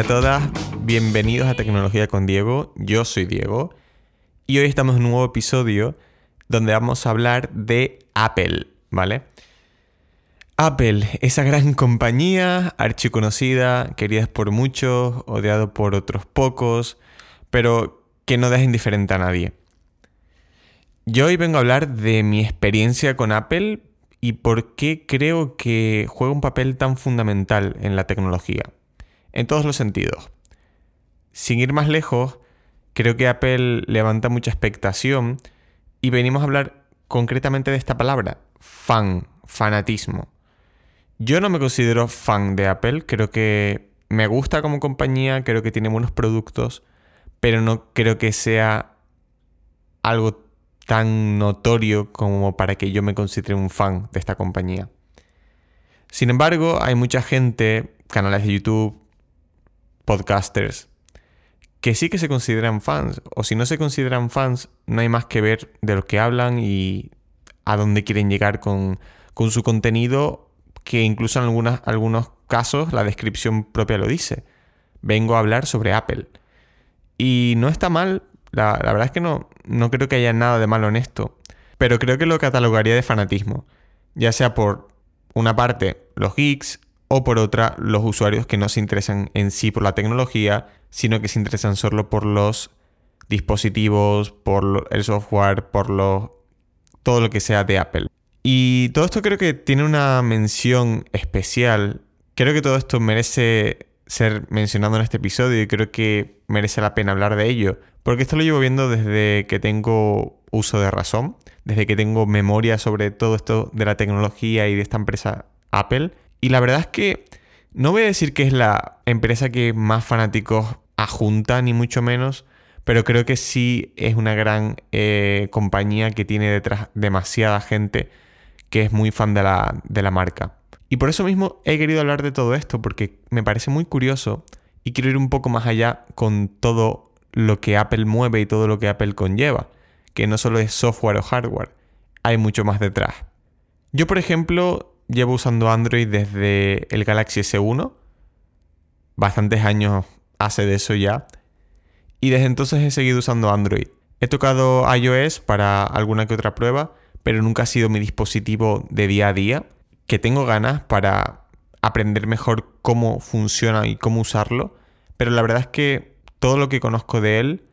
a todas, bienvenidos a Tecnología con Diego, yo soy Diego y hoy estamos en un nuevo episodio donde vamos a hablar de Apple, ¿vale? Apple, esa gran compañía, archiconocida, querida por muchos, odiado por otros pocos, pero que no deja indiferente a nadie. Yo hoy vengo a hablar de mi experiencia con Apple y por qué creo que juega un papel tan fundamental en la tecnología, en todos los sentidos. Sin ir más lejos, creo que Apple levanta mucha expectación y venimos a hablar concretamente de esta palabra, fan, fanatismo. Yo no me considero fan de Apple, creo que me gusta como compañía, creo que tiene buenos productos, pero no creo que sea algo tan notorio como para que yo me considere un fan de esta compañía. Sin embargo, hay mucha gente, canales de YouTube, podcasters, que sí que se consideran fans, o si no se consideran fans, no hay más que ver de lo que hablan y a dónde quieren llegar con, con su contenido, que incluso en algunos casos la descripción propia lo dice. Vengo a hablar sobre Apple. Y no está mal la, verdad es que no, no creo que haya nada de malo en esto, pero creo que lo catalogaría de fanatismo, ya sea por una parte los geeks o por otra los usuarios que no se interesan en sí por la tecnología, sino que se interesan solo por los dispositivos, por el software, por todo lo que sea de Apple. Y todo esto creo que tiene una mención especial. Creo que todo esto merece ser mencionado en este episodio y creo que merece la pena hablar de ello, porque esto lo llevo viendo desde que tengo uso de razón, desde que tengo memoria sobre todo esto de la tecnología y de esta empresa Apple. Y la verdad es que no voy a decir que es la empresa que más fanáticos ajunta, ni mucho menos, pero creo que sí es una gran eh, compañía que tiene detrás demasiada gente que es muy fan de la, de la marca. Y por eso mismo he querido hablar de todo esto, porque me parece muy curioso y quiero ir un poco más allá con todo lo que Apple mueve y todo lo que Apple conlleva, que no solo es software o hardware, hay mucho más detrás. Yo, por ejemplo, llevo usando Android desde el Galaxy S1, bastantes años hace de eso ya, y desde entonces he seguido usando Android. He tocado iOS para alguna que otra prueba, pero nunca ha sido mi dispositivo de día a día que tengo ganas para aprender mejor cómo funciona y cómo usarlo, pero la verdad es que todo lo que conozco de él,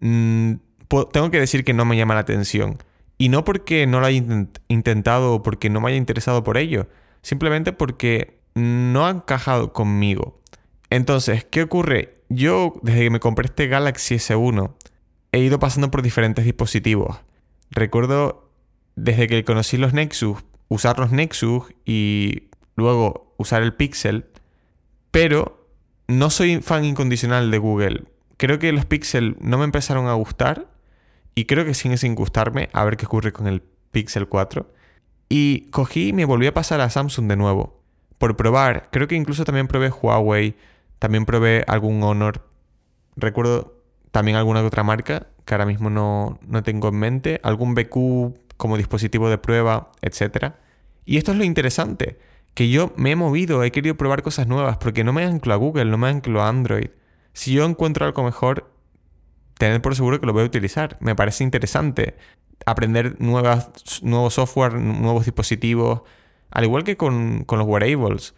mm, tengo que decir que no me llama la atención. Y no porque no lo haya intentado o porque no me haya interesado por ello, simplemente porque no ha encajado conmigo. Entonces, ¿qué ocurre? Yo, desde que me compré este Galaxy S1, he ido pasando por diferentes dispositivos. Recuerdo desde que conocí los Nexus usar los Nexus y luego usar el Pixel, pero no soy fan incondicional de Google. Creo que los Pixel no me empezaron a gustar y creo que siguen sin gustarme a ver qué ocurre con el Pixel 4. Y cogí y me volví a pasar a Samsung de nuevo. Por probar, creo que incluso también probé Huawei, también probé algún Honor. Recuerdo también alguna otra marca que ahora mismo no, no tengo en mente. Algún BQ como dispositivo de prueba, etc. Y esto es lo interesante, que yo me he movido, he querido probar cosas nuevas, porque no me anclo a Google, no me anclo a Android. Si yo encuentro algo mejor, tened por seguro que lo voy a utilizar. Me parece interesante aprender nuevas, nuevo software, nuevos dispositivos, al igual que con, los wearables.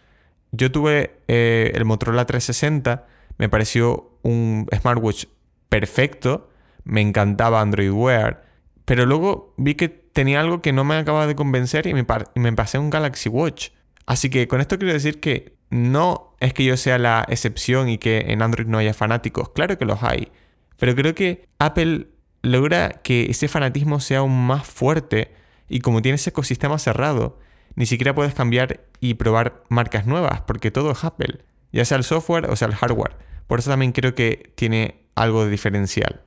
Yo tuve eh, el Motorola 360, me pareció un smartwatch perfecto, me encantaba Android Wear, pero luego vi que tenía algo que no me acababa de convencer y me, me pasé un Galaxy Watch. Así que con esto quiero decir que no es que yo sea la excepción y que en Android no haya fanáticos, claro que los hay, pero creo que Apple logra que ese fanatismo sea aún más fuerte y como tiene ese ecosistema cerrado, ni siquiera puedes cambiar y probar marcas nuevas, porque todo es Apple, ya sea el software o sea el hardware. Por eso también creo que tiene algo de diferencial.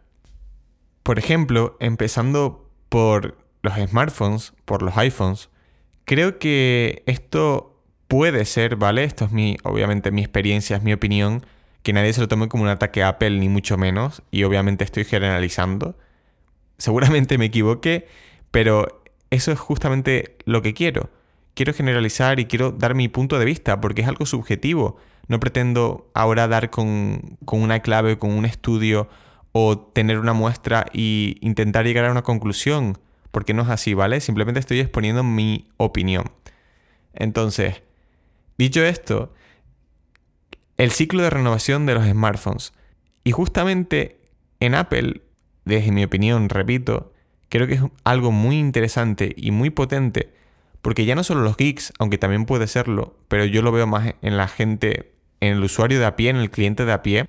Por ejemplo, empezando por los smartphones, por los iPhones, creo que esto puede ser, ¿vale? Esto es mi, obviamente, mi experiencia, es mi opinión, que nadie se lo tome como un ataque a Apple, ni mucho menos, y obviamente estoy generalizando. Seguramente me equivoqué, pero eso es justamente lo que quiero. Quiero generalizar y quiero dar mi punto de vista, porque es algo subjetivo. No pretendo ahora dar con, con una clave, con un estudio o tener una muestra e intentar llegar a una conclusión, porque no es así, ¿vale? Simplemente estoy exponiendo mi opinión. Entonces, dicho esto, el ciclo de renovación de los smartphones. Y justamente en Apple, desde mi opinión, repito, creo que es algo muy interesante y muy potente, porque ya no solo los geeks, aunque también puede serlo, pero yo lo veo más en la gente, en el usuario de a pie, en el cliente de a pie,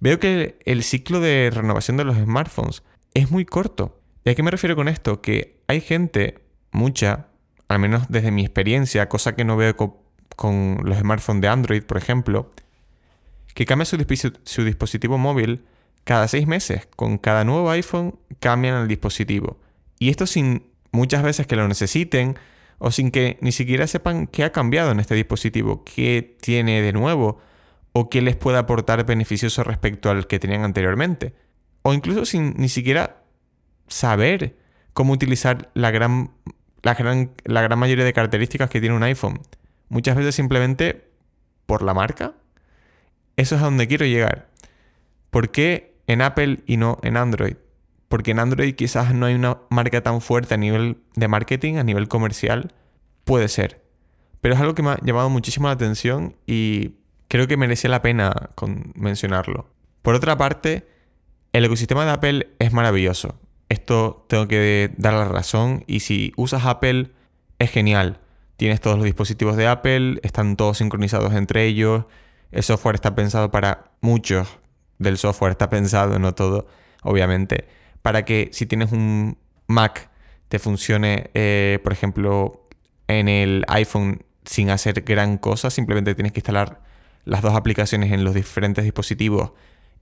veo que el ciclo de renovación de los smartphones es muy corto. ¿Y a qué me refiero con esto? Que hay gente, mucha, al menos desde mi experiencia, cosa que no veo con, los smartphones de Android, por ejemplo, que cambia su, su dispositivo móvil cada seis meses. Con cada nuevo iPhone cambian el dispositivo. Y esto sin muchas veces que lo necesiten o sin que ni siquiera sepan qué ha cambiado en este dispositivo, qué tiene de nuevo o qué les puede aportar beneficioso respecto al que tenían anteriormente. O incluso sin ni siquiera saber cómo utilizar la gran, la gran, la gran mayoría de características que tiene un iPhone. Muchas veces simplemente por la marca. Eso es a donde quiero llegar. ¿Por qué en Apple y no en Android? Porque en Android quizás no hay una marca tan fuerte a nivel de marketing, a nivel comercial. Puede ser. Pero es algo que me ha llamado muchísimo la atención y creo que merecía la pena mencionarlo. Por otra parte, el ecosistema de Apple es maravilloso. Esto tengo que dar la razón y si usas Apple es genial. Tienes todos los dispositivos de Apple, están todos sincronizados entre ellos. El software está pensado para muchos del software está pensado, no todo, obviamente, para que si tienes un Mac te funcione, eh, por ejemplo, en el iPhone sin hacer gran cosa, simplemente tienes que instalar las dos aplicaciones en los diferentes dispositivos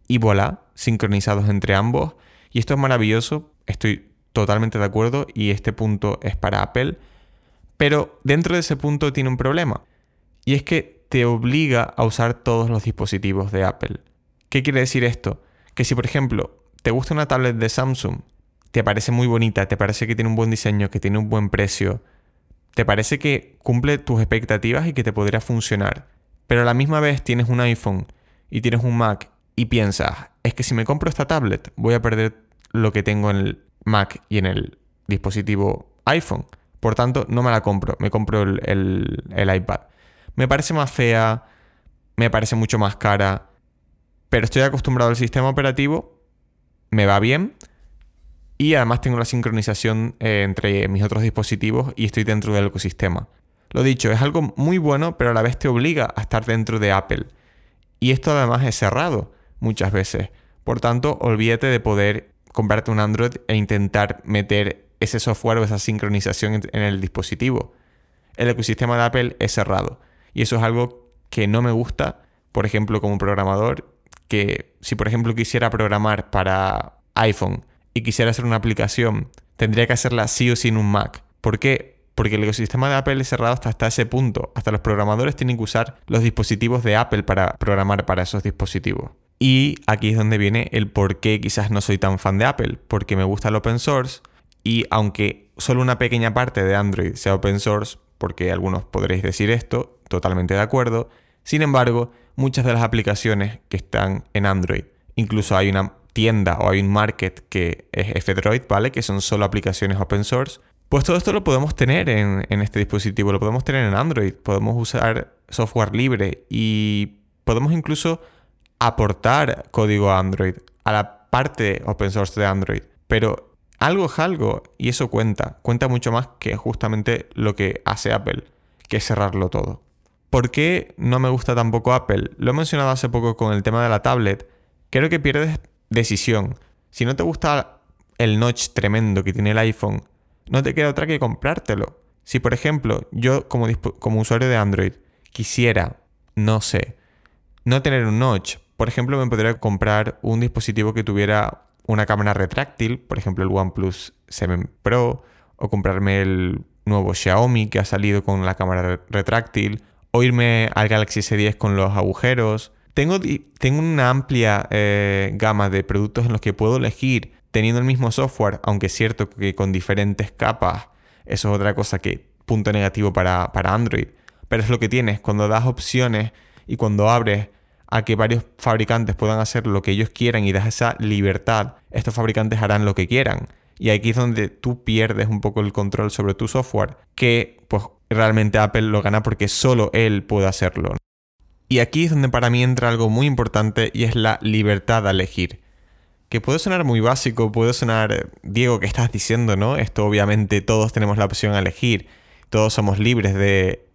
y voilà, sincronizados entre ambos. Y esto es maravilloso, estoy totalmente de acuerdo y este punto es para Apple. Pero dentro de ese punto tiene un problema. Y es que te obliga a usar todos los dispositivos de Apple. ¿Qué quiere decir esto? Que si por ejemplo te gusta una tablet de Samsung, te parece muy bonita, te parece que tiene un buen diseño, que tiene un buen precio, te parece que cumple tus expectativas y que te podría funcionar, pero a la misma vez tienes un iPhone y tienes un Mac y piensas, es que si me compro esta tablet voy a perder lo que tengo en el Mac y en el dispositivo iPhone. Por tanto, no me la compro, me compro el, el iPad. Me parece más fea, me parece mucho más cara, pero estoy acostumbrado al sistema operativo, me va bien y además tengo la sincronización eh, entre mis otros dispositivos y estoy dentro del ecosistema. Lo dicho, es algo muy bueno, pero a la vez te obliga a estar dentro de Apple. Y esto además es cerrado muchas veces. Por tanto, olvídate de poder comprarte un Android e intentar meter ese software o esa sincronización en el dispositivo. El ecosistema de Apple es cerrado. Y eso es algo que no me gusta, por ejemplo, como programador, que si por ejemplo quisiera programar para iPhone y quisiera hacer una aplicación, tendría que hacerla sí o sí en un Mac. ¿Por qué? Porque el ecosistema de Apple es cerrado hasta, hasta ese punto. Hasta los programadores tienen que usar los dispositivos de Apple para programar para esos dispositivos. Y aquí es donde viene el por qué quizás no soy tan fan de Apple. Porque me gusta el open source y aunque solo una pequeña parte de Android sea open source, porque algunos podréis decir esto, totalmente de acuerdo, sin embargo, muchas de las aplicaciones que están en Android, incluso hay una tienda o hay un market que es F-Droid, ¿vale? Que son solo aplicaciones open source. Pues todo esto lo podemos tener en, este dispositivo, lo podemos tener en Android, podemos usar software libre y podemos incluso aportar código a Android, a la parte open source de Android. Pero algo es algo y eso cuenta, cuenta mucho más que justamente lo que hace Apple, que es cerrarlo todo. ¿Por qué no me gusta tampoco Apple? Lo he mencionado hace poco con el tema de la tablet. Creo que pierdes decisión. Si no te gusta el notch tremendo que tiene el iPhone, no te queda otra que comprártelo. Si por ejemplo yo como, usuario de Android quisiera, no sé, no tener un notch, por ejemplo me podría comprar un dispositivo que tuviera una cámara retráctil, por ejemplo el OnePlus 7 Pro, o comprarme el nuevo Xiaomi que ha salido con la cámara retráctil, o irme al Galaxy S10 con los agujeros. Tengo, una amplia eh, gama de productos en los que puedo elegir teniendo el mismo software, aunque es cierto que con diferentes capas, eso es otra cosa que punto negativo para, para Android. Pero es lo que tienes, cuando das opciones y cuando abres a que varios fabricantes puedan hacer lo que ellos quieran y das esa libertad, estos fabricantes harán lo que quieran. Y aquí es donde tú pierdes un poco el control sobre tu software, que pues realmente Apple lo gana porque solo él puede hacerlo. Y aquí es donde para mí entra algo muy importante y es la libertad de elegir. Que puede sonar muy básico, puede sonar, Diego, ¿qué estás diciendo, no? Esto obviamente todos tenemos la opción a elegir, todos somos libres de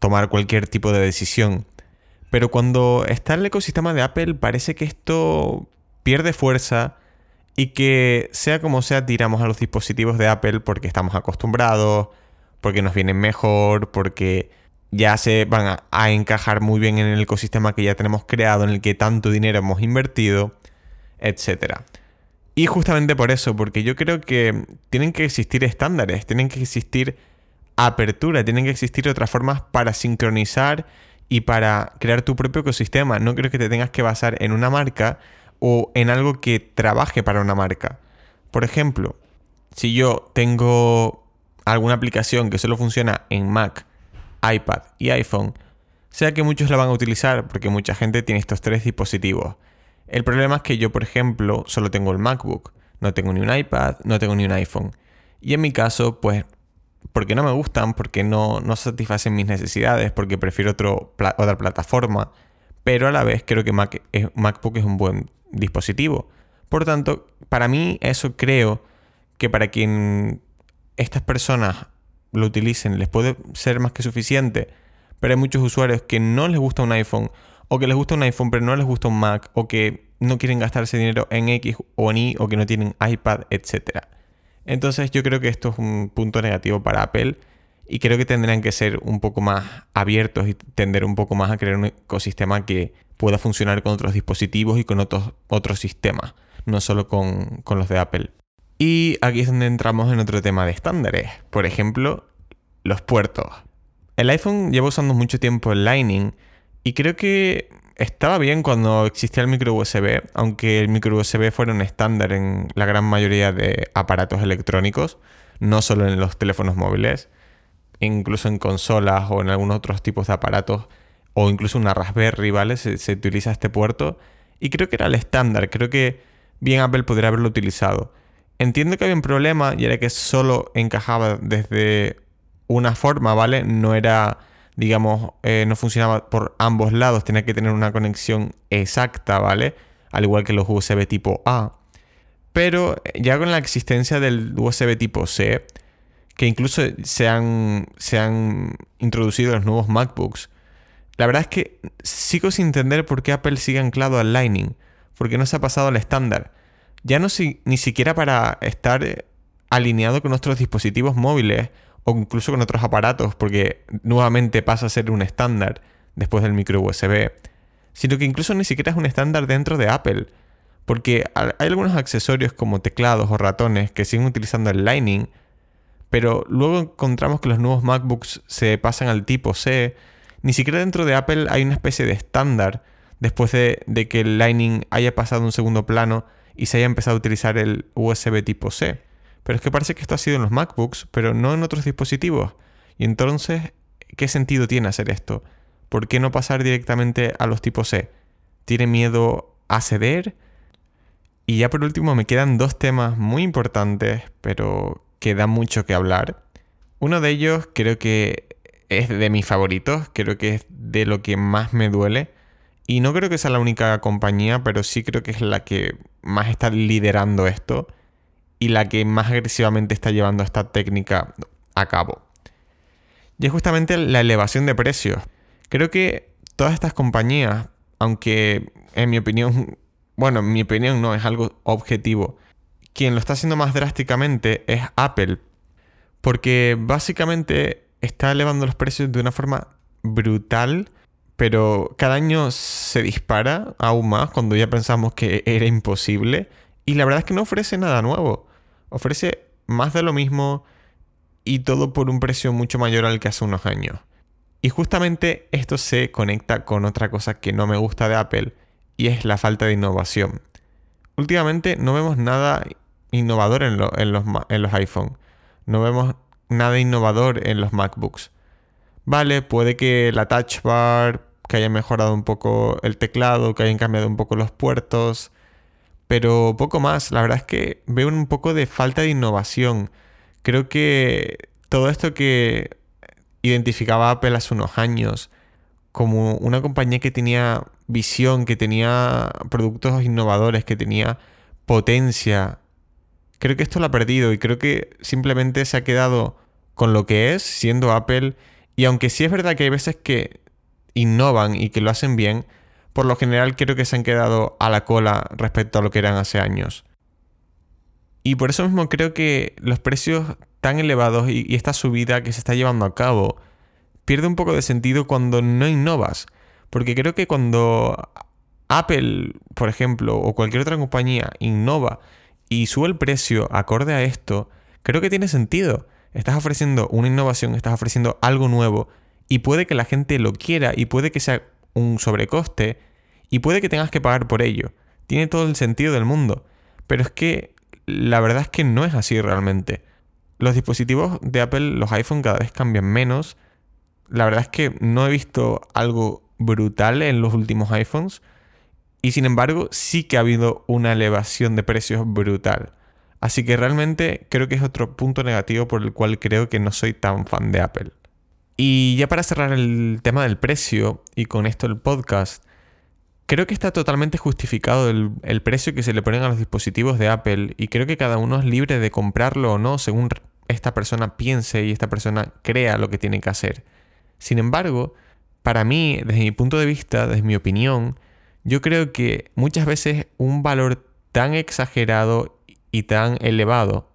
tomar cualquier tipo de decisión. Pero cuando está el ecosistema de Apple parece que esto pierde fuerza y que sea como sea tiramos a los dispositivos de Apple porque estamos acostumbrados, porque nos vienen mejor, porque ya se van a, encajar muy bien en el ecosistema que ya tenemos creado, en el que tanto dinero hemos invertido, etc. Y justamente por eso, porque yo creo que tienen que existir estándares, tienen que existir apertura, tienen que existir otras formas para sincronizar y para crear tu propio ecosistema. No creo que te tengas que basar en una marca o en algo que trabaje para una marca. Por ejemplo, si yo tengo alguna aplicación que solo funciona en Mac, iPad y iPhone, sea que muchos la van a utilizar porque mucha gente tiene estos tres dispositivos. El problema es que yo, por ejemplo, solo tengo el MacBook, no tengo ni un iPad, no tengo ni un iPhone. Y en mi caso, pues porque no me gustan, porque no, no satisfacen mis necesidades, porque prefiero otra plataforma, pero a la vez creo que Mac MacBook es un buen dispositivo. Por tanto, para mí eso creo que para quien estas personas lo utilicen les puede ser más que suficiente, pero hay muchos usuarios que no les gusta un iPhone, o que les gusta un iPhone pero no les gusta un Mac, o que no quieren gastarse dinero en X o en Y, o que no tienen iPad, etcétera. Entonces yo creo que esto es un punto negativo para Apple y creo que tendrán que ser un poco más abiertos y tender un poco más a crear un ecosistema que pueda funcionar con otros dispositivos y con otros, otros sistemas, no solo con, con los de Apple. Y aquí es donde entramos en otro tema de estándares, por ejemplo, los puertos. El iPhone lleva usando mucho tiempo el Lightning y creo que estaba bien cuando existía el micro USB, aunque el micro USB fuera un estándar en la gran mayoría de aparatos electrónicos, no solo en los teléfonos móviles, incluso en consolas o en algunos otros tipos de aparatos, o incluso una Raspberry, ¿vale? Se, utiliza este puerto. Y creo que era el estándar, creo que bien Apple podría haberlo utilizado. Entiendo que había un problema y era que solo encajaba desde una forma, ¿vale? No era digamos, eh, no funcionaba por ambos lados, tenía que tener una conexión exacta, ¿vale? Al igual que los USB tipo A. Pero eh, ya con la existencia del USB tipo C, que incluso se han, se han introducido los nuevos MacBooks, la verdad es que sigo sin entender por qué Apple sigue anclado al Lightning, porque no se ha pasado al estándar. Ya no si, ni siquiera para estar eh, alineado con nuestros dispositivos móviles o incluso con otros aparatos, porque nuevamente pasa a ser un estándar después del micro USB, sino que incluso ni siquiera es un estándar dentro de Apple, porque hay algunos accesorios como teclados o ratones que siguen utilizando el Lightning, pero luego encontramos que los nuevos MacBooks se pasan al tipo C, ni siquiera dentro de Apple hay una especie de estándar después de, de que el Lightning haya pasado a un segundo plano y se haya empezado a utilizar el USB tipo C. Pero es que parece que esto ha sido en los MacBooks, pero no en otros dispositivos. Y entonces, ¿qué sentido tiene hacer esto? ¿Por qué no pasar directamente a los tipos C? ¿Tiene miedo a ceder? Y ya por último me quedan dos temas muy importantes, pero que dan mucho que hablar. Uno de ellos creo que es de mis favoritos, creo que es de lo que más me duele. Y no creo que sea la única compañía, pero sí creo que es la que más está liderando esto y la que más agresivamente está llevando esta técnica a cabo. Y es justamente la elevación de precios. Creo que todas estas compañías, aunque en mi opinión, bueno, en mi opinión no es algo objetivo, quien lo está haciendo más drásticamente es Apple, porque básicamente está elevando los precios de una forma brutal, pero cada año se dispara aún más cuando ya pensamos que era imposible. Y la verdad es que no ofrece nada nuevo. Ofrece más de lo mismo y todo por un precio mucho mayor al que hace unos años. Y justamente esto se conecta con otra cosa que no me gusta de Apple y es la falta de innovación. Últimamente no vemos nada innovador en, los, en los iPhone. No vemos nada innovador en los MacBooks. Vale, puede que la touch bar que hayan mejorado un poco el teclado, que hayan cambiado un poco los puertos, pero poco más. La verdad es que veo un poco de falta de innovación. Creo que todo esto que identificaba Apple hace unos años como una compañía que tenía visión, que tenía productos innovadores, que tenía potencia, creo que esto lo ha perdido y creo que simplemente se ha quedado con lo que es, siendo Apple. Y aunque sí es verdad que hay veces que innovan y que lo hacen bien, por lo general creo que se han quedado a la cola respecto a lo que eran hace años. Y por eso mismo creo que los precios tan elevados y, esta subida que se está llevando a cabo pierde un poco de sentido cuando no innovas. Porque creo que cuando Apple, por ejemplo, o cualquier otra compañía innova y sube el precio acorde a esto, creo que tiene sentido. Estás ofreciendo una innovación, estás ofreciendo algo nuevo y puede que la gente lo quiera y puede que sea un sobrecoste y puede que tengas que pagar por ello. Tiene todo el sentido del mundo. Pero es que la verdad es que no es así realmente. Los dispositivos de Apple, los iPhone cada vez cambian menos. La verdad es que no he visto algo brutal en los últimos iPhones. Y sin embargo, sí que ha habido una elevación de precios brutal. Así que realmente creo que es otro punto negativo por el cual creo que no soy tan fan de Apple. Y ya para cerrar el tema del precio, y con esto el podcast, creo que está totalmente justificado el, precio que se le ponen a los dispositivos de Apple y creo que cada uno es libre de comprarlo o no según esta persona piense y esta persona crea lo que tiene que hacer. Sin embargo, para mí, desde mi punto de vista, desde mi opinión, yo creo que muchas veces un valor tan exagerado y tan elevado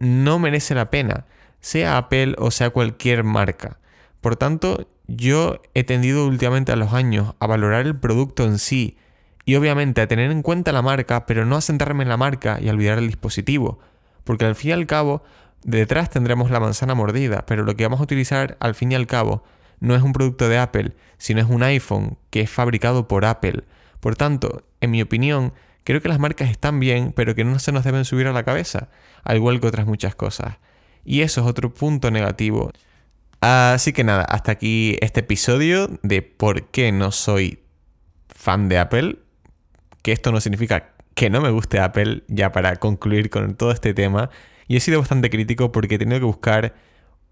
no merece la pena, sea Apple o sea cualquier marca. Por tanto, yo he tendido últimamente a los años a valorar el producto en sí y obviamente a tener en cuenta la marca, pero no a centrarme en la marca y a olvidar el dispositivo, porque al fin y al cabo detrás tendremos la manzana mordida, pero lo que vamos a utilizar al fin y al cabo no es un producto de Apple, sino es un iPhone que es fabricado por Apple. Por tanto, en mi opinión, creo que las marcas están bien, pero que no se nos deben subir a la cabeza, al igual que otras muchas cosas. Y eso es otro punto negativo. Así que nada, hasta aquí este episodio de por qué no soy fan de Apple. Que esto no significa que no me guste Apple, ya para concluir con todo este tema. Y he sido bastante crítico porque he tenido que buscar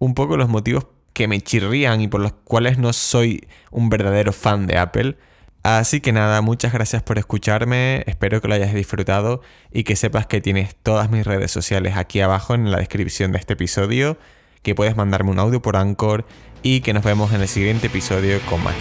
un poco los motivos que me chirrían y por los cuales no soy un verdadero fan de Apple. Así que nada, muchas gracias por escucharme, espero que lo hayas disfrutado y que sepas que tienes todas mis redes sociales aquí abajo en la descripción de este episodio, que puedes mandarme un audio por Anchor y que nos vemos en el siguiente episodio con más